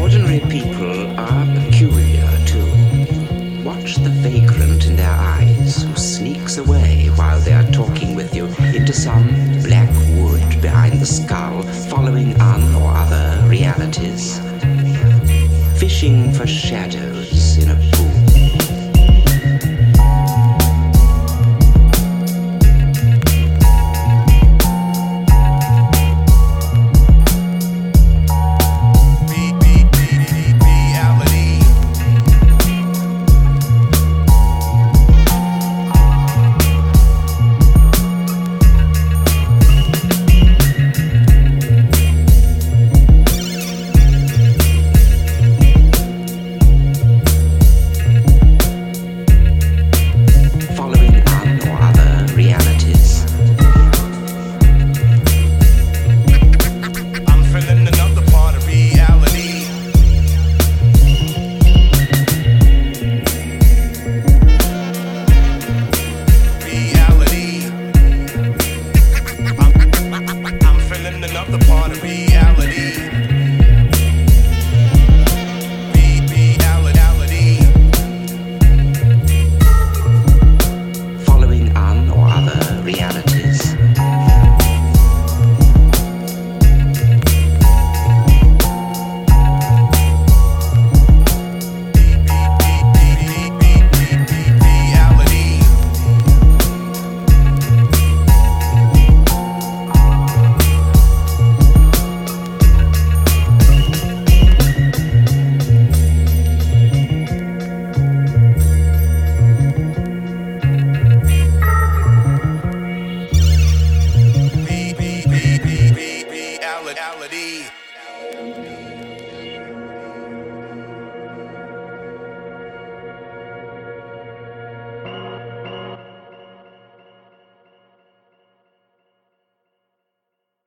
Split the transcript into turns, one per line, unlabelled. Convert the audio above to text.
Ordinary people are peculiar too. Watch the vagrant in their eyes who sneaks away while they are talking with you into some black wood behind the skull, following un or other realities. Fishing for shadows in a